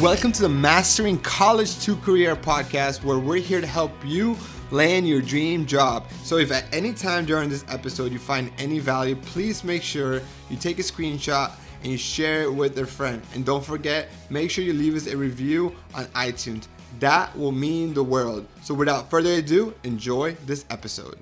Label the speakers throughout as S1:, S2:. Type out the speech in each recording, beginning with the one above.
S1: Welcome to the Mastering College to Career podcast, where we're here to help you land your dream job. So, if at any time during this episode you find any value, please make sure you take a screenshot and you share it with a friend. And don't forget, make sure you leave us a review on iTunes. That will mean the world. So, without further ado, enjoy this episode.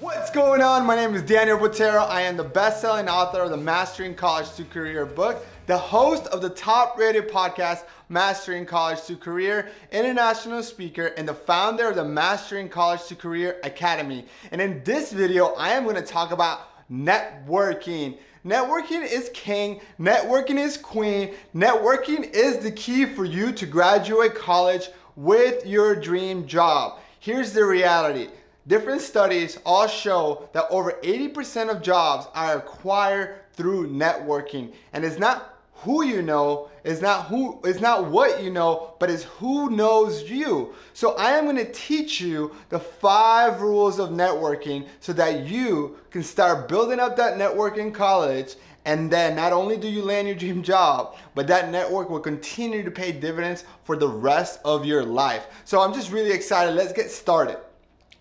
S1: What's going on? My name is Daniel Botero. I am the best-selling author of the Mastering College to Career book, the host of the top-rated podcast Mastering College to Career, international speaker, and the founder of the Mastering College to Career Academy. And in this video, I am going to talk about networking. Networking is king, networking is queen, networking is the key for you to graduate college with your dream job. Here's the reality Different studies all show that over 80% of jobs are acquired through networking. And it's not who you know, is not who is not what you know, but is who knows you. So I am going to teach you the 5 rules of networking so that you can start building up that network in college and then not only do you land your dream job, but that network will continue to pay dividends for the rest of your life. So I'm just really excited. Let's get started.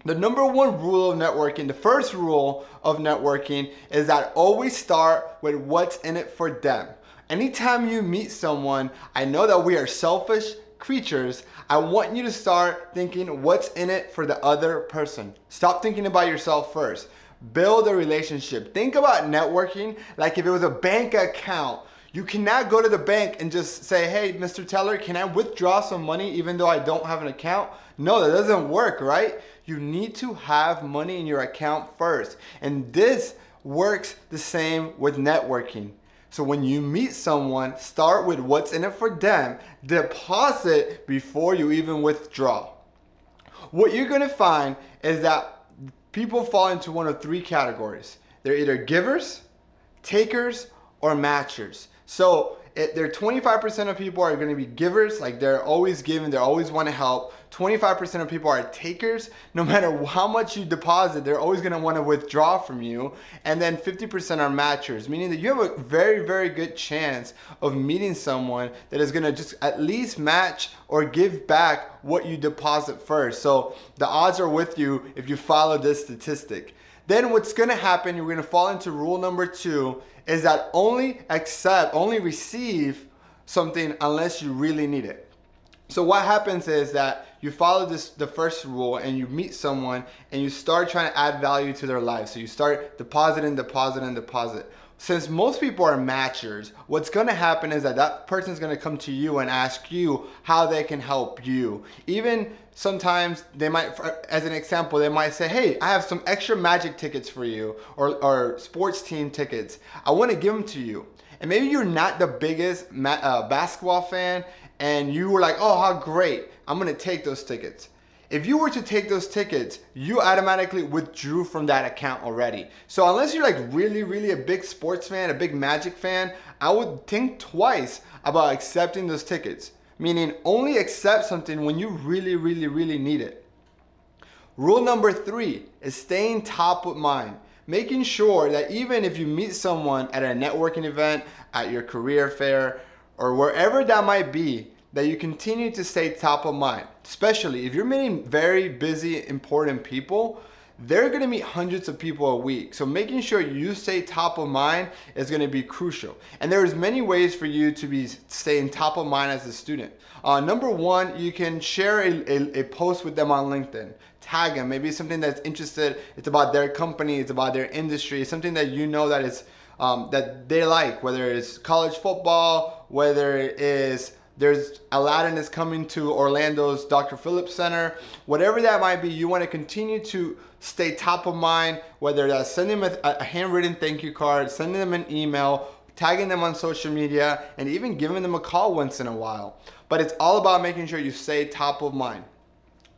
S1: The number one rule of networking, the first rule of networking is that always start with what's in it for them. Anytime you meet someone, I know that we are selfish creatures. I want you to start thinking what's in it for the other person. Stop thinking about yourself first. Build a relationship. Think about networking like if it was a bank account. You cannot go to the bank and just say, hey, Mr. Teller, can I withdraw some money even though I don't have an account? No, that doesn't work, right? You need to have money in your account first. And this works the same with networking. So when you meet someone, start with what's in it for them, deposit before you even withdraw. What you're gonna find is that people fall into one of three categories. They're either givers, takers, or matchers. So it, there 25% of people are going to be givers, like they're always giving, they always want to help. 25% of people are takers. No matter how much you deposit, they're always going to want to withdraw from you. And then 50% are matchers, meaning that you have a very, very good chance of meeting someone that is going to just at least match or give back what you deposit first. So the odds are with you if you follow this statistic. Then what's to happen, you're to fall into rule number two is that only accept, only receive something unless you really need it. So what happens is that you follow this the first rule and you meet someone and you start trying to add value to their life. So you start depositing, depositing, deposit. Since most people are matchers, what's to happen is that that person's to come to you and ask you how they can help you. Even sometimes they might, as an example, they might say, Hey, I have some extra magic tickets for you or, or sports team tickets. I want to give them to you. And maybe you're not the biggest ma- uh, basketball fan and you were like, Oh, how great. I'm to take those tickets. If you were to take those tickets, you automatically withdrew from that account already. So unless you're like really, really a big sports fan, a big magic fan, I would think twice about accepting those tickets meaning only accept something when you really, really, really need it. Rule number three is staying top of mind, making sure that even if you meet someone at a networking event, at your career fair, or wherever that might be, that you continue to stay top of mind. Especially if you're meeting very busy, important people, they're to meet hundreds of people a week. So making sure you stay top of mind is to be crucial. And there's many ways for you to be staying top of mind as a student. Uh, number one, you can share a, a, a post with them on LinkedIn tag them. Maybe something that's interested. It's about their company. It's about their industry. Something that you know that is um, that they like. Whether it's college football, whether it is there's Aladdin is coming to Orlando's Dr. Phillips Center. Whatever that might be, you want to continue to stay top of mind, whether that's sending them a, a handwritten thank you card, sending them an email, tagging them on social media, and even giving them a call once in a while. But it's all about making sure you stay top of mind.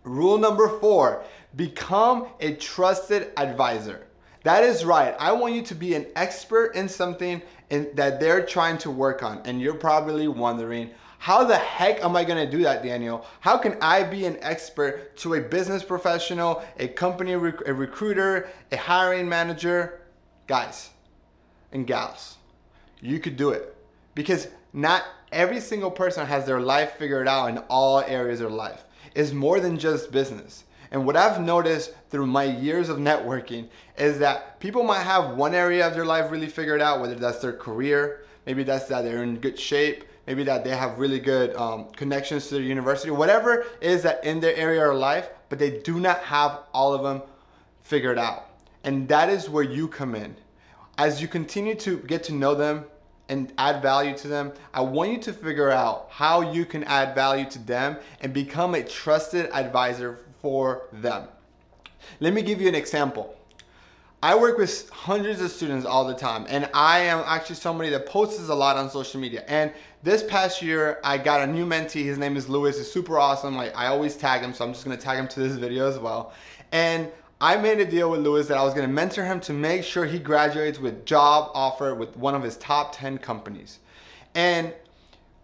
S1: Rule number four become a trusted advisor. That is right. I want you to be an expert in something in, that they're trying to work on. And you're probably wondering, how the heck am I gonna do that, Daniel? How can I be an expert to a business professional, a company, rec- a recruiter, a hiring manager? Guys and gals, you could do it because not every single person has their life figured out in all areas of life. It's more than just business. And what I've noticed through my years of networking is that people might have one area of their life really figured out, whether that's their career, maybe that's that they're in good shape, maybe that they have really good um, connections to their university, whatever is that in their area of life, but they do not have all of them figured out. And that is where you come in. As you continue to get to know them and add value to them, I want you to figure out how you can add value to them and become a trusted advisor for them. Let me give you an example. I work with hundreds of students all the time, and I am actually somebody that posts a lot on social media. And this past year, I got a new mentee. His name is Lewis. He's super awesome. Like I always tag him, so I'm just gonna tag him to this video as well. And I made a deal with Lewis that I was gonna mentor him to make sure he graduates with job offer with one of his top 10 companies. And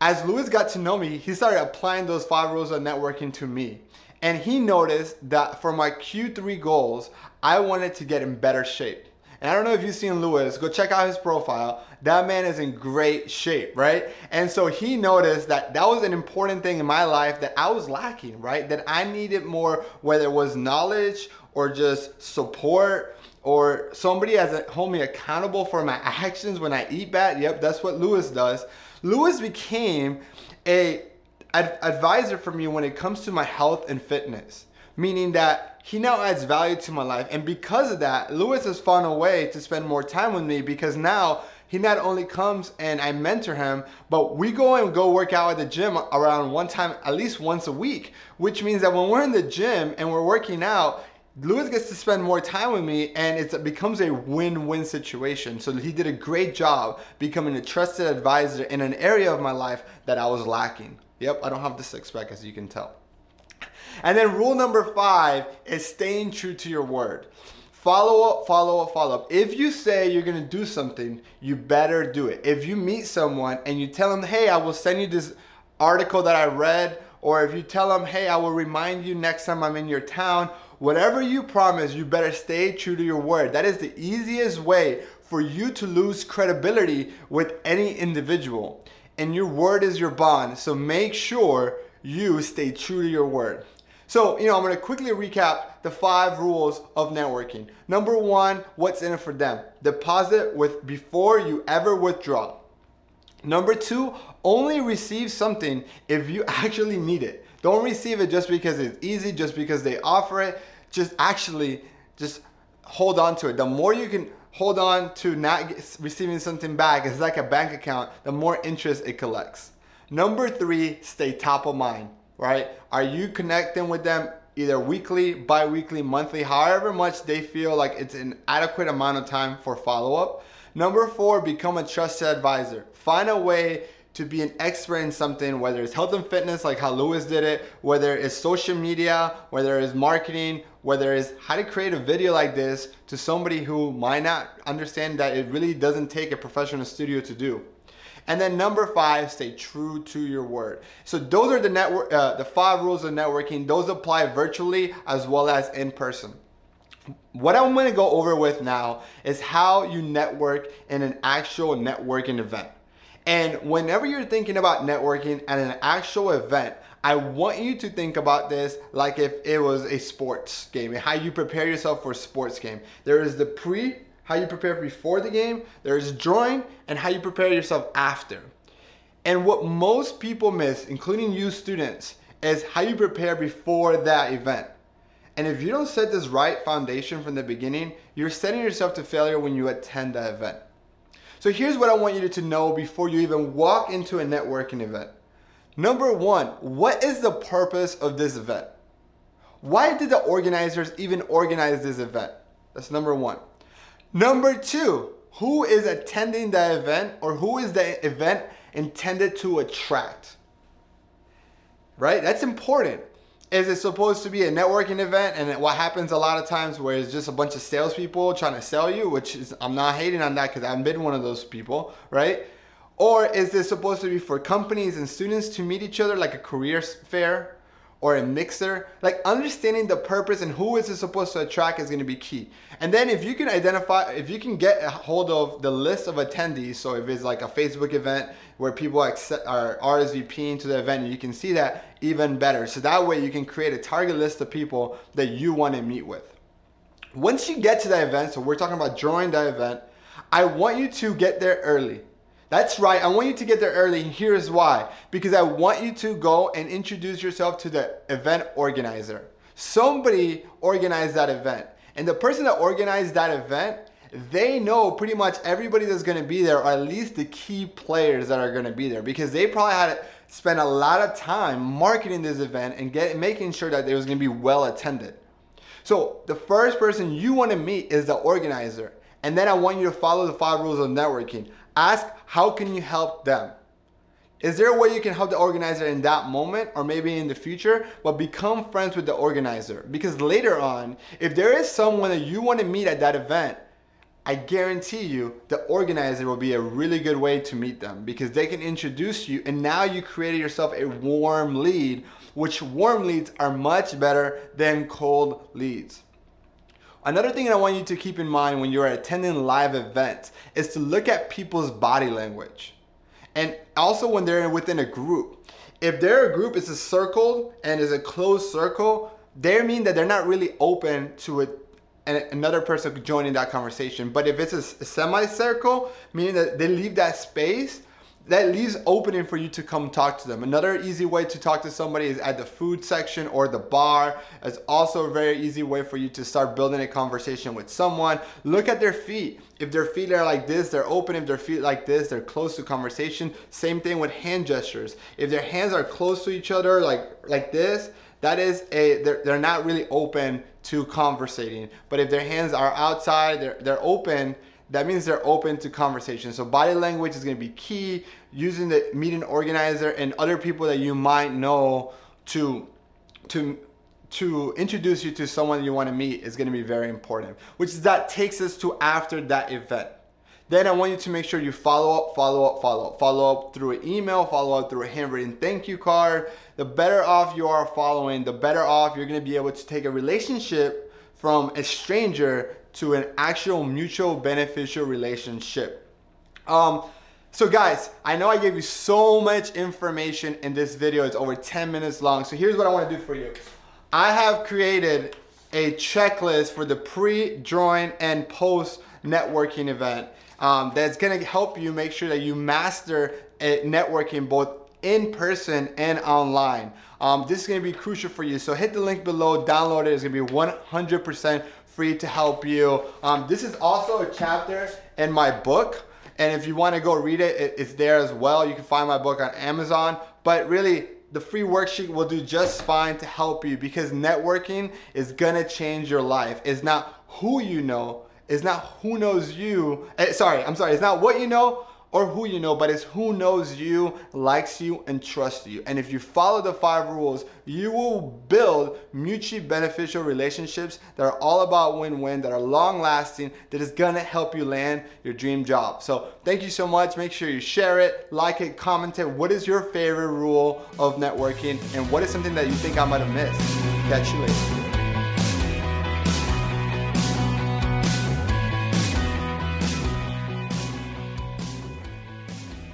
S1: as Lewis got to know me, he started applying those five rules of networking to me. And he noticed that for my Q3 goals, I wanted to get in better shape. And I don't know if you've seen Lewis, go check out his profile. That man is in great shape, right? And so he noticed that that was an important thing in my life that I was lacking, right? That I needed more, whether it was knowledge or just support or somebody as a hold me accountable for my actions when I eat bad. Yep, that's what Lewis does. Lewis became a ad- advisor for me when it comes to my health and fitness, meaning that he now adds value to my life. And because of that, Lewis has found a way to spend more time with me because now he not only comes and I mentor him, but we go and go work out at the gym around one time, at least once a week, which means that when we're in the gym and we're working out, Lewis gets to spend more time with me and it becomes a win-win situation. So he did a great job becoming a trusted advisor in an area of my life that I was lacking. Yep, I don't have the six pack as you can tell. And then rule number five is staying true to your word. Follow up, follow up, follow up. If you say you're gonna do something, you better do it. If you meet someone and you tell them, hey, I will send you this article that I read, or if you tell them, hey, I will remind you next time I'm in your town, whatever you promise, you better stay true to your word. That is the easiest way for you to lose credibility with any individual and your word is your bond. So make sure you stay true to your word. So, you know, I'm gonna quickly recap the five rules of networking. Number one, what's in it for them? Deposit with before you ever withdraw. Number two, only receive something if you actually need it. Don't receive it just because it's easy, just because they offer it. Just actually, just hold on to it. The more you can hold on to not receiving something back. It's like a bank account. The more interest it collects. Number three, stay top of mind, right? Are you connecting with them either weekly, bi-weekly, monthly, however much they feel like it's an adequate amount of time for follow-up? Number four, become a trusted advisor. Find a way to be an expert in something, whether it's health and fitness, like how Lewis did it, whether it's social media, whether it's marketing, whether it's how to create a video like this to somebody who might not understand that it really doesn't take a professional studio to do. And then number five, stay true to your word. So those are the network, uh, the five rules of networking. Those apply virtually as well as in person. What I'm going to go over with now is how you network in an actual networking event. And whenever you're thinking about networking at an actual event, I want you to think about this like if it was a sports game and how you prepare yourself for a sports game. There is the pre, how you prepare before the game, there's during, and how you prepare yourself after. And what most people miss, including you students, is how you prepare before that event. And if you don't set this right foundation from the beginning, you're setting yourself to failure when you attend that event. So here's what I want you to know before you even walk into a networking event. Number one, what is the purpose of this event? Why did the organizers even organize this event? That's number one. Number two, who is attending the event or who is the event intended to attract? Right? That's important is it supposed to be a networking event and what happens a lot of times where it's just a bunch of salespeople trying to sell you, which is I'm not hating on that because I've been one of those people, right? Or is this supposed to be for companies and students to meet each other like a career fair? Or a mixer, like understanding the purpose and who is it supposed to attract is going to be key. And then if you can identify, if you can get a hold of the list of attendees, so if it's like a Facebook event where people accept, are RSVPing to the event, you can see that even better. So that way you can create a target list of people that you want to meet with. Once you get to the event, so we're talking about joining the event, I want you to get there early. That's right. I want you to get there early. And here's why. Because I want you to go and introduce yourself to the event organizer. Somebody organized that event. And the person that organized that event, they know pretty much everybody that's going to be there, or at least the key players that are going to be there, because they probably had to spend a lot of time marketing this event and get, making sure that it was going to be well attended. So the first person you want to meet is the organizer. And then I want you to follow the five rules of networking. Ask how can you help them? Is there a way you can help the organizer in that moment or maybe in the future? But become friends with the organizer because later on, if there is someone that you want to meet at that event, I guarantee you the organizer will be a really good way to meet them because they can introduce you and now you created yourself a warm lead, which warm leads are much better than cold leads. Another thing I want you to keep in mind when you're attending live events is to look at people's body language. And also when they're within a group. If their group is a circle and is a closed circle, they mean that they're not really open to it another person joining that conversation. But if it's a semicircle, meaning that they leave that space, that leaves opening for you to come talk to them. Another easy way to talk to somebody is at the food section or the bar. It's also a very easy way for you to start building a conversation with someone. Look at their feet. If their feet are like this, they're open. If their feet like this, they're close to conversation. Same thing with hand gestures. If their hands are close to each other, like like this, that is a they're, they're not really open to conversating. But if their hands are outside, they're they're open that means they're open to conversation. So body language is going to be key. Using the meeting organizer and other people that you might know to to to introduce you to someone you want to meet is going to be very important. Which is that takes us to after that event. Then I want you to make sure you follow up, follow up, follow up, follow up through an email, follow up through a handwritten thank you card. The better off you are following, the better off you're going to be able to take a relationship from a stranger to an actual mutual beneficial relationship. Um, so guys, I know I gave you so much information in this video. It's over 10 minutes long. So here's what I want to do for you. I have created a checklist for the pre, join, and post networking event um, that's to help you make sure that you master networking both in person and online. Um, this is to be crucial for you. So hit the link below, download it. It's to be 100% free to help you. Um, this is also a chapter in my book. And if you want to go read it, it, it's there as well. You can find my book on Amazon. But really, the free worksheet will do just fine to help you because networking is gonna change your life. It's not who you know, it's not who knows you. Eh, sorry, I'm sorry, it's not what you know, or who you know, but it's who knows you, likes you, and trusts you. And if you follow the five rules, you will build mutually beneficial relationships that are all about win win, that are long lasting, that is gonna help you land your dream job. So thank you so much. Make sure you share it, like it, comment it. What is your favorite rule of networking, and what is something that you think I might have missed? Catch you later.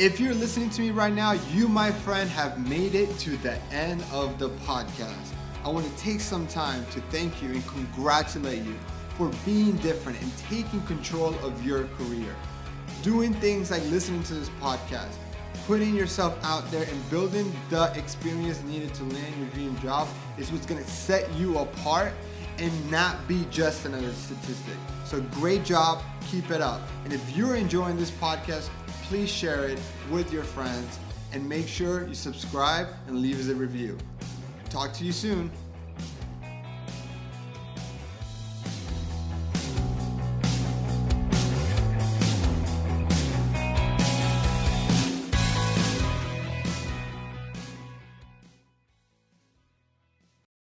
S1: If you're listening to me right now, you, my friend, have made it to the end of the podcast. I want to take some time to thank you and congratulate you for being different and taking control of your career. Doing things like listening to this podcast, putting yourself out there and building the experience needed to land your dream job is what's going to set you apart and not be just another statistic. So great job, keep it up. And if you're enjoying this podcast, please share it with your friends and make sure you subscribe and leave us a review. Talk to you soon.